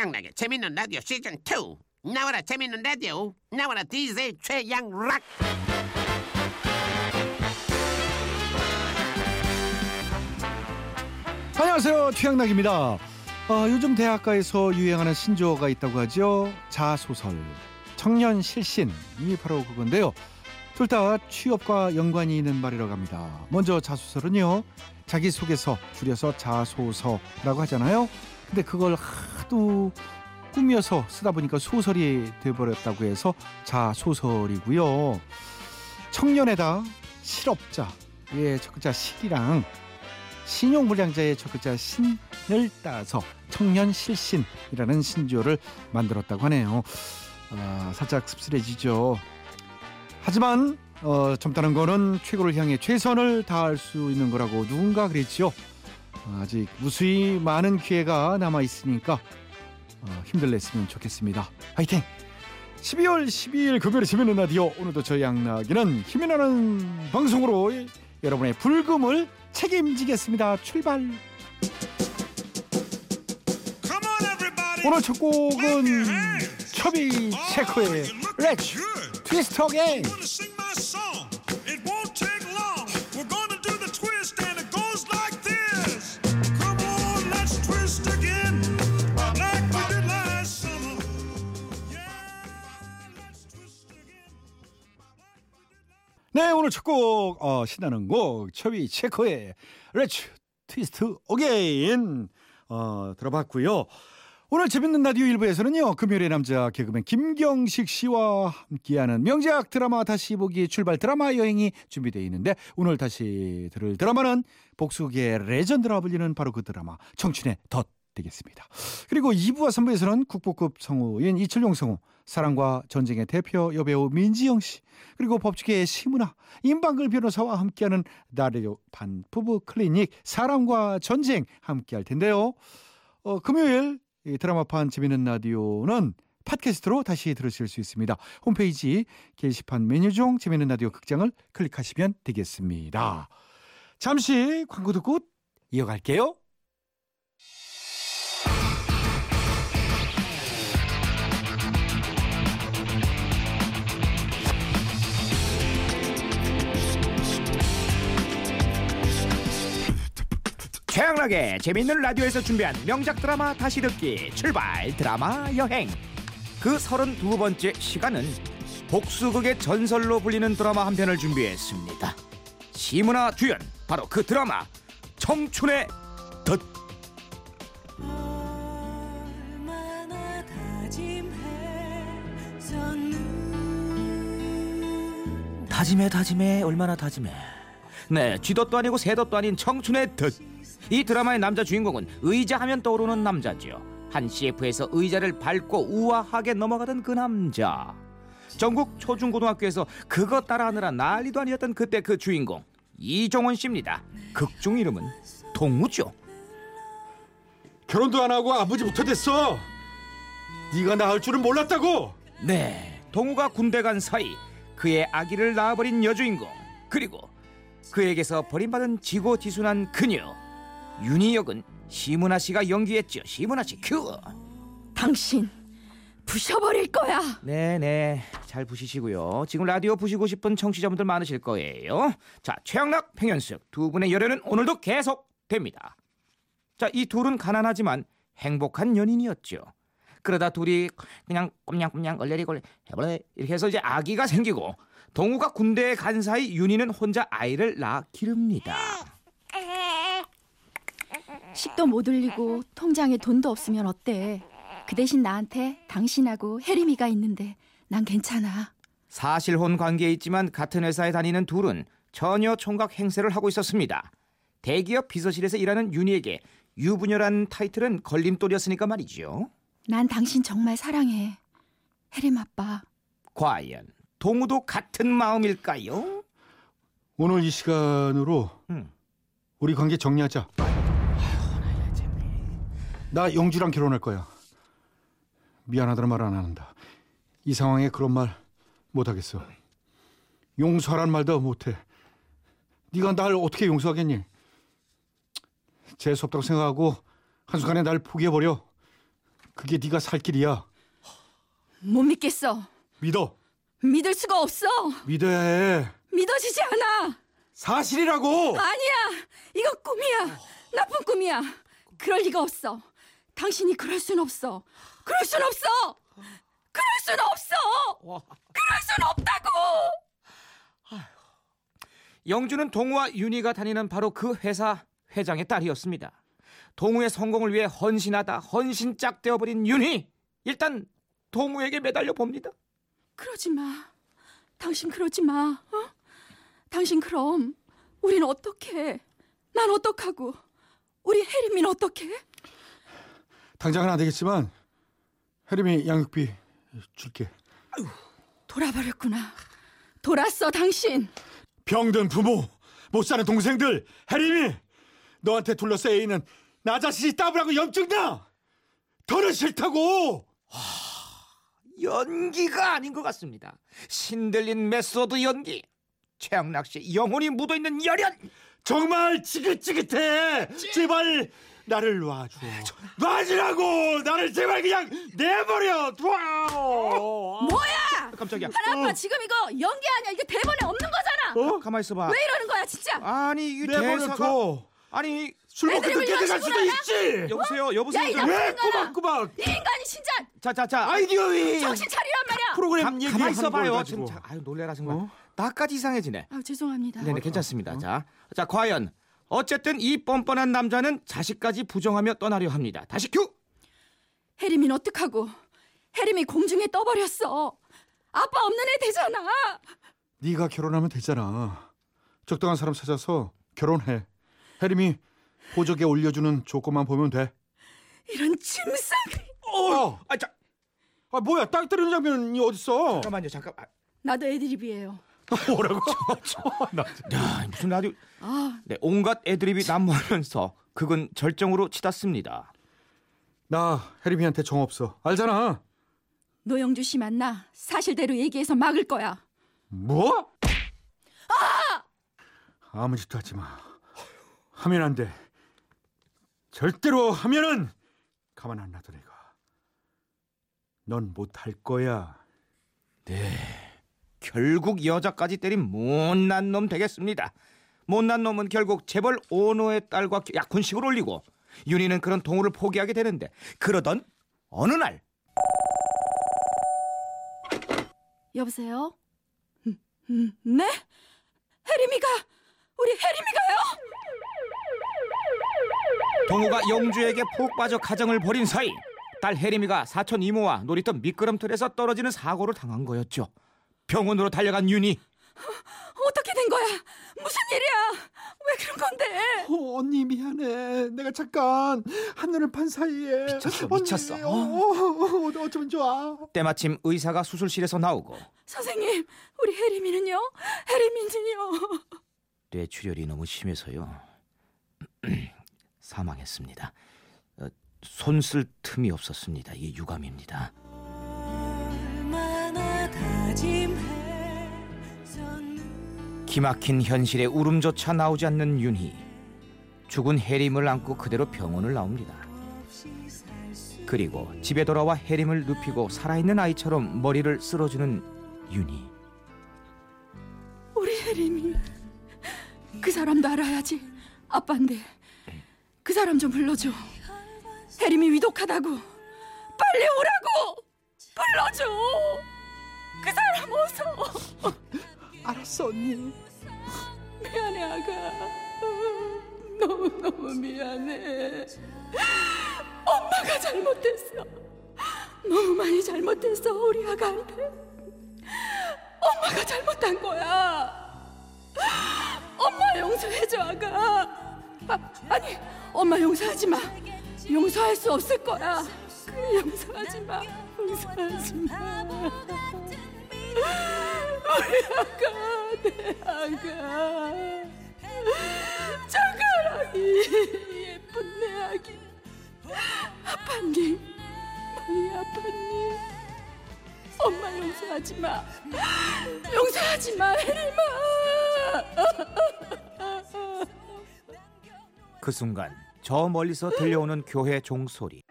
최양락의 재밌는 라디오 시즌 2 나와라 재밌는 라디오. 나와라 DJ 최양락. 안녕하세요. 최양락입니다. 어, 요즘 대학가에서 유행하는 신조어가 있다고 하죠. 자소설. 청년 실신. 이 바로 그건데요. 둘 다 취업과 연관이 있는 말이라고 합니다. 먼저 자소설은요. 자기소개서 줄여서 자소서라고 하잖아요 근데 그걸 하도 꾸며서 쓰다 보니까 소설이 돼버렸다고 해서 자소설이고요 청년에다 실업자 예, 첫 글자 실이랑 신용불량자의 첫 글자 신을 따서 청년 실신이라는 신조어를 만들었다고 하네요. 아, 살짝 씁쓸해지죠. 하지만 어, 젊다는 거는 최고를 향해 최선을 다할 수 있는 거라고 누군가 그랬죠. 아직 무수히 많은 기회가 남아 있으니까 어, 힘들 냈으면 좋겠습니다. 화이팅! 12월 12일 금요일 재밌는 라디오 오늘도 저희 양락이는 힘이 나는 방송으로 여러분의 불금을 책임지겠습니다. 출발. 오늘 첫 곡은 초비 체코의 Let's Twist Again. 네 오늘 첫 곡 어, 신나는 곡 초비 체코의 Let's Twist Again 어, 들어봤고요. 오늘 재밌는 라디오 1부에서는요 금요일의 남자 개그맨 김경식 씨와 함께하는 명작 드라마 다시 보기 출발 드라마 여행이 준비되어 있는데 오늘 다시 들을 드라마는 복수계의 레전드라 불리는 바로 그 드라마 청춘의 덫 되겠습니다. 그리고 2부와 3부에서는 국보급 성우인 이철용 성우 사랑과 전쟁의 대표 여배우 민지영 씨 그리고 법조계의 시문화 임방글 변호사와 함께하는 나래요 반 부부 클리닉 사랑과 전쟁 함께할 텐데요. 어, 금요일 이 드라마판 재미있는 라디오는 팟캐스트로 다시 들으실 수 있습니다. 홈페이지 게시판 메뉴 중 재미있는 라디오 극장을 클릭하시면 되겠습니다. 잠시 광고 듣고 이어갈게요. 최양락의 재밌는 라디오에서 준비한 명작 드라마 다시 듣기 출발. 드라마 여행. 그 32번째 시간은 복수극의 전설로 불리는 드라마 한 편을 준비했습니다. 시문화 주연 바로 그 드라마 청춘의 덫. 다짐해 다짐해 얼마나 다짐해. 네 쥐덫도 아니고 새덫도 아닌 청춘의 덫 이 드라마의 남자 주인공은 의자 하면 떠오르는 남자죠 한 CF에서 의자를 밟고 우아하게 넘어가던 그 남자 전국 초중고등학교에서 그거 따라하느라 난리도 아니었던 그때 그 주인공 이종원 씨입니다 극중 이름은 동우죠 결혼도 안 하고 아버지부터 됐어. 네가 낳을 줄은 몰랐다고. 네, 동우가 군대 간 사이 그의 아기를 낳아버린 여주인공 그리고 그에게서 버림받은 지고지순한 그녀 윤희 역은 시문아 씨가 연기했죠. 시문아 씨 큐. 당신 부셔버릴 거야 네네 잘 부시시고요. 지금 라디오 부시고 싶은 청취자분들 많으실 거예요. 자 최양락 평현숙 두 분의 열연은 오늘도 계속 됩니다. 자이 둘은 가난하지만 행복한 연인이었죠. 그러다 둘이 그냥 꼼냥꼼냥 얼레리 걸레 해볼래 이렇게 해서 이제 아기가 생기고 동우가 군대에 간 사이 윤희는 혼자 아이를 낳아 기릅니다. 식도 못 올리고 통장에 돈도 없으면 어때? 그 대신 나한테 당신하고 혜림이가 있는데 난 괜찮아. 사실혼 관계에 있지만 같은 회사에 다니는 둘은 전혀 총각 행세를 하고 있었습니다. 대기업 비서실에서 일하는 윤희에게 유부녀란 타이틀은 걸림돌이었으니까 말이죠. 난 당신 정말 사랑해. 혜림 아빠. 과연 동우도 같은 마음일까요? 오늘 이 시간으로 음. 우리 관계 정리하자. 나 영주랑 결혼할 거야. 미안하다는 말 안 한다. 이 상황에 그런 말 못하겠어. 용서하란 말도 못해. 네가 날 어떻게 재수 없다고 생각하고 한순간에 날 포기해버려. 그게 네가 살 길이야. 못 믿겠어. 믿어. 믿을 수가 없어. 믿어야 해. 믿어지지 않아. 사실이라고. 아니야. 이거 꿈이야. 나쁜 꿈이야. 그럴 리가 없어. 당신이 그럴 순 없어. 그럴 순 없어. 그럴 순 없어. 그럴 순 없다고. 영주는 동우와 윤희가 다니는 바로 그 회사 회장의 딸이었습니다. 동우의 성공을 위해 헌신하다 헌신짝 되어버린 윤희. 일단 동우에게 매달려 봅니다. 그러지 마. 당신 그러지 마. 어? 당신 그럼 우린 어떻게? 난 어떡하고? 우리 혜림이는 어떻게? 당장은 안 되겠지만 혜림이 양육비 줄게. 돌아버렸구나. 돌았어, 당신. 병든 부모, 못 사는 동생들, 혜림이 너한테 둘러싸여 있는 나 자신이 따분하고 염증나. 더는 싫다고. 연기가 아닌 것 같습니다. 신들린 메소드 연기. 최양락 씨 영혼이 묻어있는 열연. 정말 지긋지긋해. 제발 나를 놔줘. 놔주라고. 나를 제발 그냥 내버려 둬. 뭐야? 깜짝이야. 하나아빠 지금 이거 연기 아니야. 이게 대본에 없는 거잖아. 어? 가만 있어봐. 왜 이러는 거야, 진짜? 아니 이게 내버려 대사가 둬. 아니 술 먹고 늦게 왜 들어갈 수도? 있지. 여보세요 여보세요. 야, 왜. 꼬박꼬박 이 인간이 진짜 자 자 자 아이디어이 정신 차리란 말이야. 프로그램 가, 얘기하는 가만 걸 있어봐요. 지금 자, 아유 놀래라 정말. 어? 나까지 이상해지네. 아, 죄송합니다. 네네 괜찮습니다. 자, 자 과연 어쨌든 이 뻔뻔한 남자는 자식까지 부정하며 떠나려 합니다. 다시 큐. 혜림이는 어떡하고? 혜림이 공중에 떠버렸어. 아빠 없는 애 되잖아. 네가 결혼하면 되잖아. 적당한 사람 찾아서 결혼해. 혜림이 보조개 올려주는 조건만 보면 돼. 이런 짐승. 어, 아, 자, 아 뭐야 땅 때리는 장면이 어딨어? 잠깐만요. 잠깐. 아, 나도 애드립이에요. 뭐라고? 야, 무슨 라디오? 아, 네, 온갖 애드립이 난무하면서 극은 절정으로 치닫습니다. 나 혜림이한테 정 없어. 알잖아. 노영주 씨 만나 사실대로 얘기해서 막을 거야. 뭐? 아! 아무 짓도 하지 마. 하면 안 돼. 절대로 하면은 가만 안 놔둬 내가. 넌 못 할 거야. 결국 여자까지 때린 못난 놈 되겠습니다. 못난 놈은 결국 재벌 오너의 딸과 약혼식을 올리고 윤희는 그런 동호를 포기하게 되는데 그러던 어느 날 여보세요? 음, 음, 네? 혜림이가 우리 혜림이가요? 동우가 영주에게 푹 빠져 가정을 벌인 사이 딸 혜림이가 사촌 이모와 놀이터 미끄럼틀에서 떨어지는 사고를 당한 거였죠. 병원으로 달려간 윤희 어떻게 된 거야? 무슨 일이야? 왜 그런 건데? 어, 언니 미안해. 내가 잠깐 한눈을 판 사이에 미쳤어, 언니, 미쳤어. 어, 어, 어, 어쩌면 좋아. 때마침 의사가 수술실에서 나오고 선생님, 우리 혜림이는요? 혜림이는요? 뇌출혈이 너무 심해서요 사망했습니다. 어, 손쓸 틈이 없었습니다. 이게 유감입니다. 기막힌 현실에 울음조차 나오지 않는 윤희. 죽은 해림을 안고 그대로 병원을 나옵니다. 그리고 집에 돌아와 해림을 눕히고 살아있는 아이처럼 머리를 쓸어주는 윤희. 우리 혜림이 그 사람도 알아야지. 아빠인데 그 사람 좀 불러줘. 혜림이 위독하다고. 빨리 오라고. 불러줘. 그 사람 어서. 알았어 언니. 미안해 아가. 너무 너무 미안해. 엄마가 잘못했어. 너무 많이 잘못했어 우리 아가한테. 엄마가 잘못한 거야. 엄마 용서해줘 아가. 아, 아니 엄마 용서하지 마. 용서할 수 없을 거야. 그 용서하지 마. 용서하지 마. 우리 아가 내 아가 젓가락이 예쁜 내 아기 아팠니? 많이 아팠니? 엄마 용서하지 마 용서하지 마 혜림아 그 순간 저 멀리서 들려오는 교회 종소리.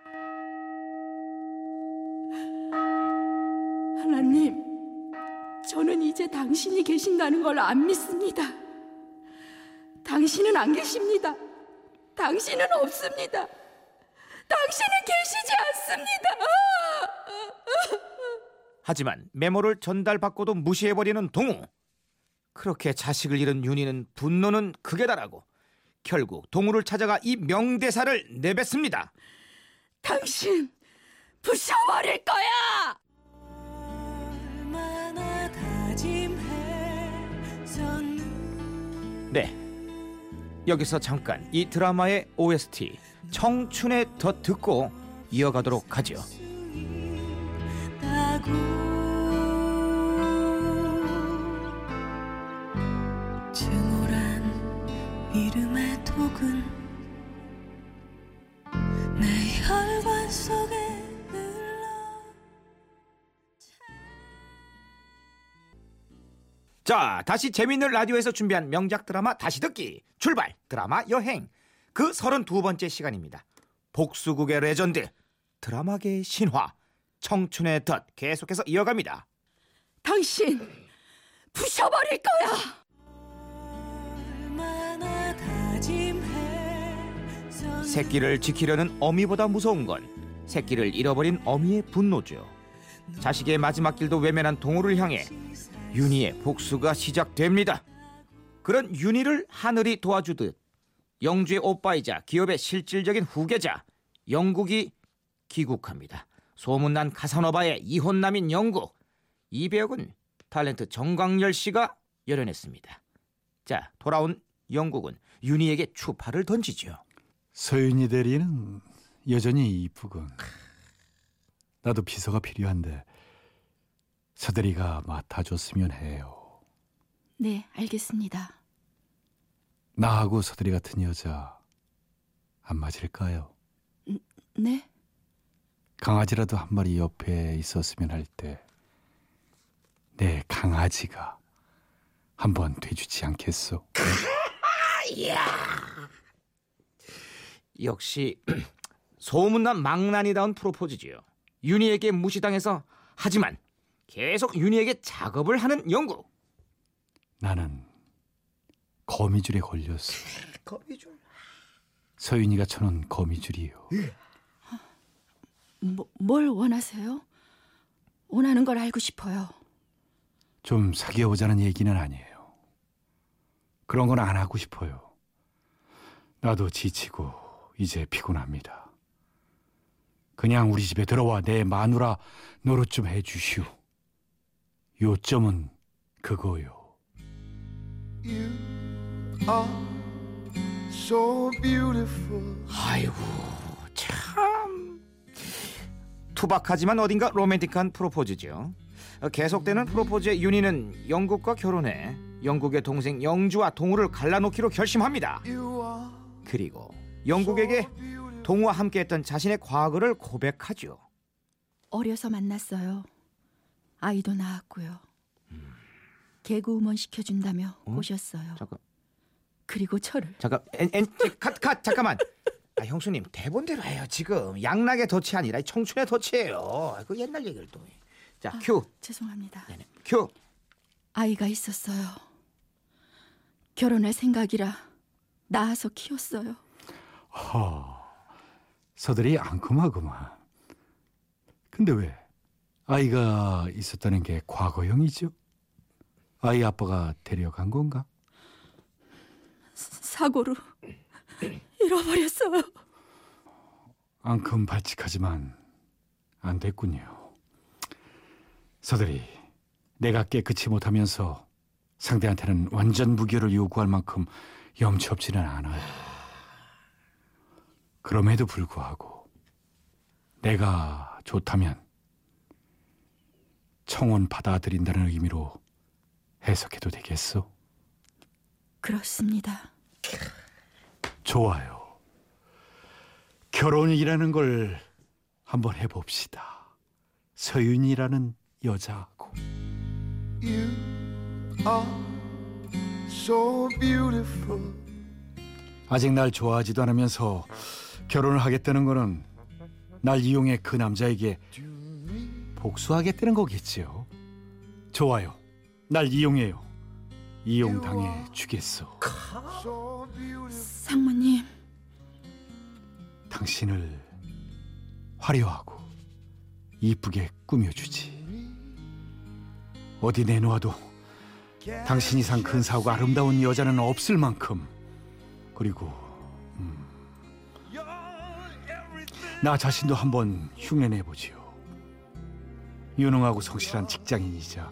저는 이제 당신이 계신다는 걸 안 믿습니다. 당신은 안 계십니다. 당신은 없습니다. 당신은 계시지 않습니다. 하지만 메모를 전달받고도 무시해버리는 동우. 그렇게 자식을 잃은 윤희는 분노는 극에 달하고 결국 동우를 찾아가 이 명대사를 내뱉습니다. 당신 부셔버릴 거야. 네. 여기서 잠깐 이 드라마의 OST 청춘의 덫 듣고 이어가도록 하죠. 이름의 독은 내 혈관 속에 자, 다시 재밌는 라디오에서 준비한 명작 드라마 다시 듣기 출발 드라마 여행 그 32번째 시간입니다. 복수국의 레전드 드라마계의 신화 청춘의 덫 계속해서 이어갑니다. 당신 부셔버릴 거야. 새끼를 지키려는 어미보다 무서운 건 새끼를 잃어버린 어미의 분노죠. 자식의 마지막 길도 외면한 동호를 향해 윤희의 복수가 시작됩니다. 그런 윤희를 하늘이 도와주듯 영주의 오빠이자 기업의 실질적인 후계자 영국이 귀국합니다. 소문난 카사노바의 이혼남인 영국 이 배역은 탤런트 정광열 씨가 열연했습니다. 자 돌아온 영국은 윤희에게 추파를 던지죠. 서윤이 대리는 여전히 이쁘군. 나도 비서가 필요한데 서대리가 맡아줬으면 해요. 네, 알겠습니다. 나하고 서대리 같은 여자 안 맞을까요? 네? 강아지라도 한 마리 옆에 있었으면 할 때 내 강아지가 한번 돼주지 않겠소? 역시 소문난 망나니다운 프로포즈지요. 윤희에게 무시당해서 하지만 계속 윤희에게 작업을 하는 영국. 나는 거미줄에 걸렸어. 거미줄. 서윤이가 쳐놓은 거미줄이요. 뭐, 뭘 원하세요? 원하는 걸 알고 싶어요. 좀 사귀어 보자는 얘기는 아니에요. 그런 건 안 하고 싶어요. 나도 지치고 이제 피곤합니다. 그냥 우리 집에 들어와 내 마누라 노릇 좀 해주시오. 요점은 그거요. You are so beautiful. 아이고 참 투박하지만 어딘가 로맨틱한 프로포즈죠. 어, 계속되는 프로포즈의 윤희는 영국과 결혼해 영국의 동생 영주와 동우를 갈라놓기로 결심합니다. 그리고 영국에게 동우와 함께했던 자신의 과거를 고백하죠. 어려서 만났어요. 아이도 낳았고요. 개그우먼 시켜준다며 꼬셨어요. 잠깐 그리고 저를 잠깐 엔 엔 컷 컷 잠깐만. 아 형수님 대본대로 해요 지금 양락의 덫이 아니라 청춘의 덫이에요. 그 옛날 얘기를 또. 자 큐. 죄송합니다. 네네. 큐. 아이가 있었어요. 결혼할 생각이라 낳아서 키웠어요. 허, 서들이 앙큼하구만. 근데 왜 아이가 있었다는 게 과거형이죠? 아이 아빠가 데려간 건가? 사고로 잃어버렸어요. 앙큼 발칙하지만 안 됐군요. 서들이 내가 깨끗이 못하면서 상대한테는 완전 무결을 요구할 만큼 염치 없지는 않아요. 그럼에도 불구하고 내가 좋다면 청원 받아들인다는 의미로 해석해도 되겠소? 그렇습니다. 좋아요. 결혼이라는 걸 한번 해봅시다. 서윤이라는 여자하고. You are so beautiful. 아직 날 좋아하지도 않으면서 결혼을 하겠다는 거는 날 이용해 그 남자에게 복수하겠다는 거겠지요. 좋아요. 날 이용해요. 이용당해 주겠소. 상무님, 당신을 화려하고 이쁘게 꾸며주지. 어디 내놓아도 당신 이상 근사하고 아름다운 여자는 없을 만큼 그리고 음, 나 자신도 한번 흉내내 보지요. 유능하고 성실한 직장인이자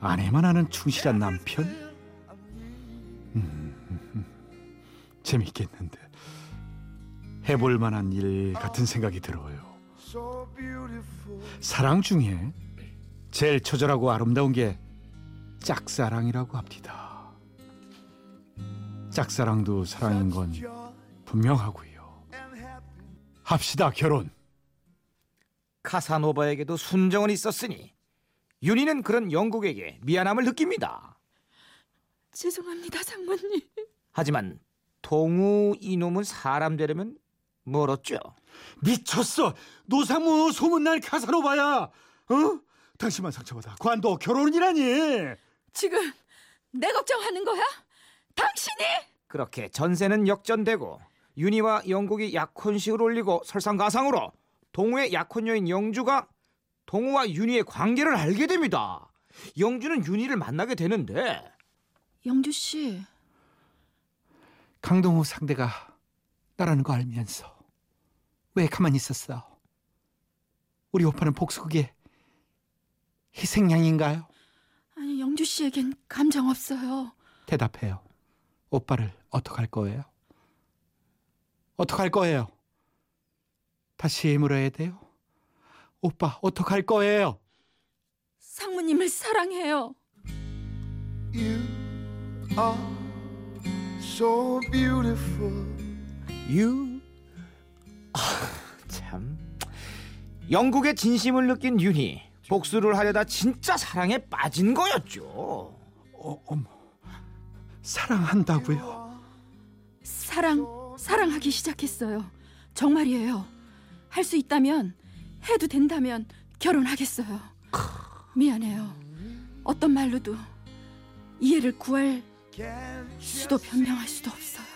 아내만 하는 충실한 남편. 음, 재밌겠는데 해볼 만한 일 같은 생각이 들어요. 사랑 중에 제일 처절하고 아름다운 게 짝사랑이라고 합니다. 짝사랑도 사랑인 건 분명하고요. 합시다 결혼. 카사노바에게도 순정은 있었으니 윤희는 그런 영국에게 미안함을 느낍니다. 죄송합니다, 상무님. 하지만 동우 이놈은 사람 되려면 멀었죠. 미쳤어. 노상무 소문난 카사노바야. 어? 당신만 상처받아. 관도 결혼이라니. 지금 내 걱정하는 거야? 당신이? 그렇게 전세는 역전되고 윤희와 영국이 약혼식을 올리고 설상가상으로 동우의 약혼녀인 영주가 동우와 윤희의 관계를 알게 됩니다. 영주는 윤희를 만나게 되는데 영주 씨, 강동호 상대가 나라는 거 알면서 왜 가만히 있었어? 우리 오빠는 복수극의 희생양인가요? 아니 영주 씨에겐 감정 없어요. 대답해요. 오빠를 어떡할 거예요? 어떡할 거예요? 다시 물어야 돼요? 오빠 어떡할 거예요? 상무님을 사랑해요. You are so beautiful. 유 아, 참 영국의 진심을 느낀 윤희 복수를 하려다 진짜 사랑에 빠진 거였죠. 어, 어머 사랑한다고요? 사랑, 사랑하기 시작했어요. 정말이에요. 할 수 있다면, 해도 된다면 결혼하겠어요. 미안해요. 어떤 말로도 이해를 구할 수도 변명할 수도 없어요.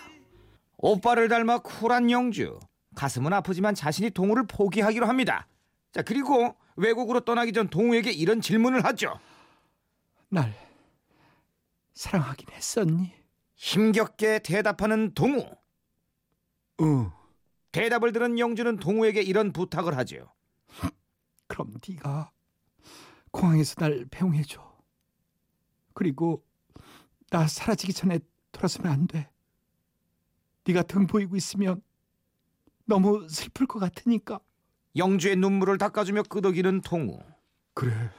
오빠를 닮아 쿨한 영주 가슴은 아프지만 자신이 동우를 포기하기로 합니다. 자 그리고 외국으로 떠나기 전 동우에게 이런 질문을 하죠. 날 사랑하긴 했었니? 힘겹게 대답하는 동우. 응. 대답을 들은 영주는 동우에게 이런 부탁을 하죠. 그럼 네가 공항에서 날 배웅해줘. 그리고 나 사라지기 전에 돌아서면 안 돼. 네가 등 보이고 있으면 너무 슬플 것 같으니까. 영주의 눈물을 닦아주며 끄덕이는 동우. 그래.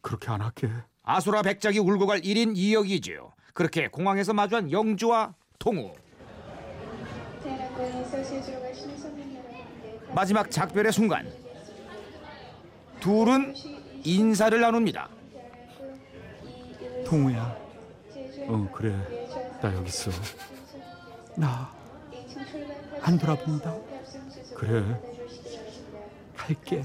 그렇게 안 할게. 아수라 백작이 울고 갈 1인 2역이지요. 그렇게 공항에서 마주한 영주와 동우. 마지막 작별의 순간 둘은 인사를 나눕니다. 동우야. 어 그래. 나 여기 있어. 나 안 돌아본다. 그래. 갈게.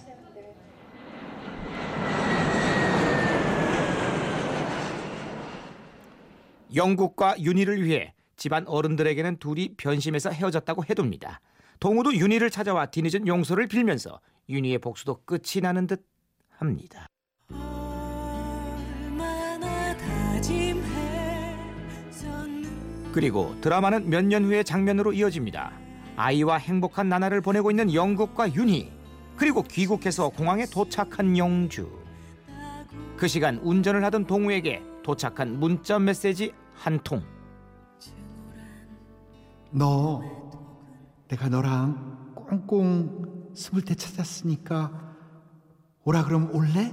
영국과 윤희를 위해 집안 어른들에게는 둘이 변심해서 헤어졌다고 해둡니다. 동우도 윤희를 찾아와 뒤늦은 용서를 빌면서 윤희의 복수도 끝이 나는 듯 합니다. 그리고 드라마는 몇 년 후의 장면으로 이어집니다. 아이와 행복한 나날을 보내고 있는 영국과 윤희 그리고 귀국해서 공항에 도착한 영주. 그 시간 운전을 하던 동우에게 도착한 문자 메시지 한 통. 너 내가 너랑 꽁꽁 숨을 때 찾았으니까 오라 그럼 올래?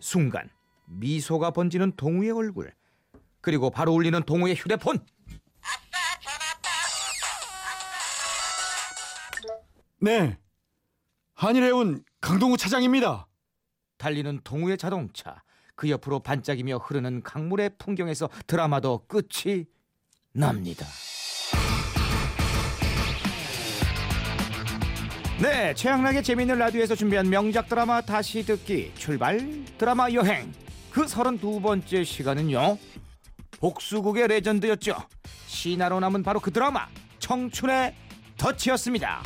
순간 미소가 번지는 동우의 얼굴. 그리고 바로 울리는 동우의 휴대폰. 네. 한일에 온 강동우 차장입니다. 달리는 동우의 자동차. 그 옆으로 반짝이며 흐르는 강물의 풍경에서 드라마도 끝이 납니다. 네, 최양락의 재미있는 라디오에서 준비한 명작 드라마 다시 듣기 출발 드라마 여행 그 32번째 시간은요. 복수국의 레전드였죠. 신화로 남은 바로 그 드라마 청춘의 덫이었습니다.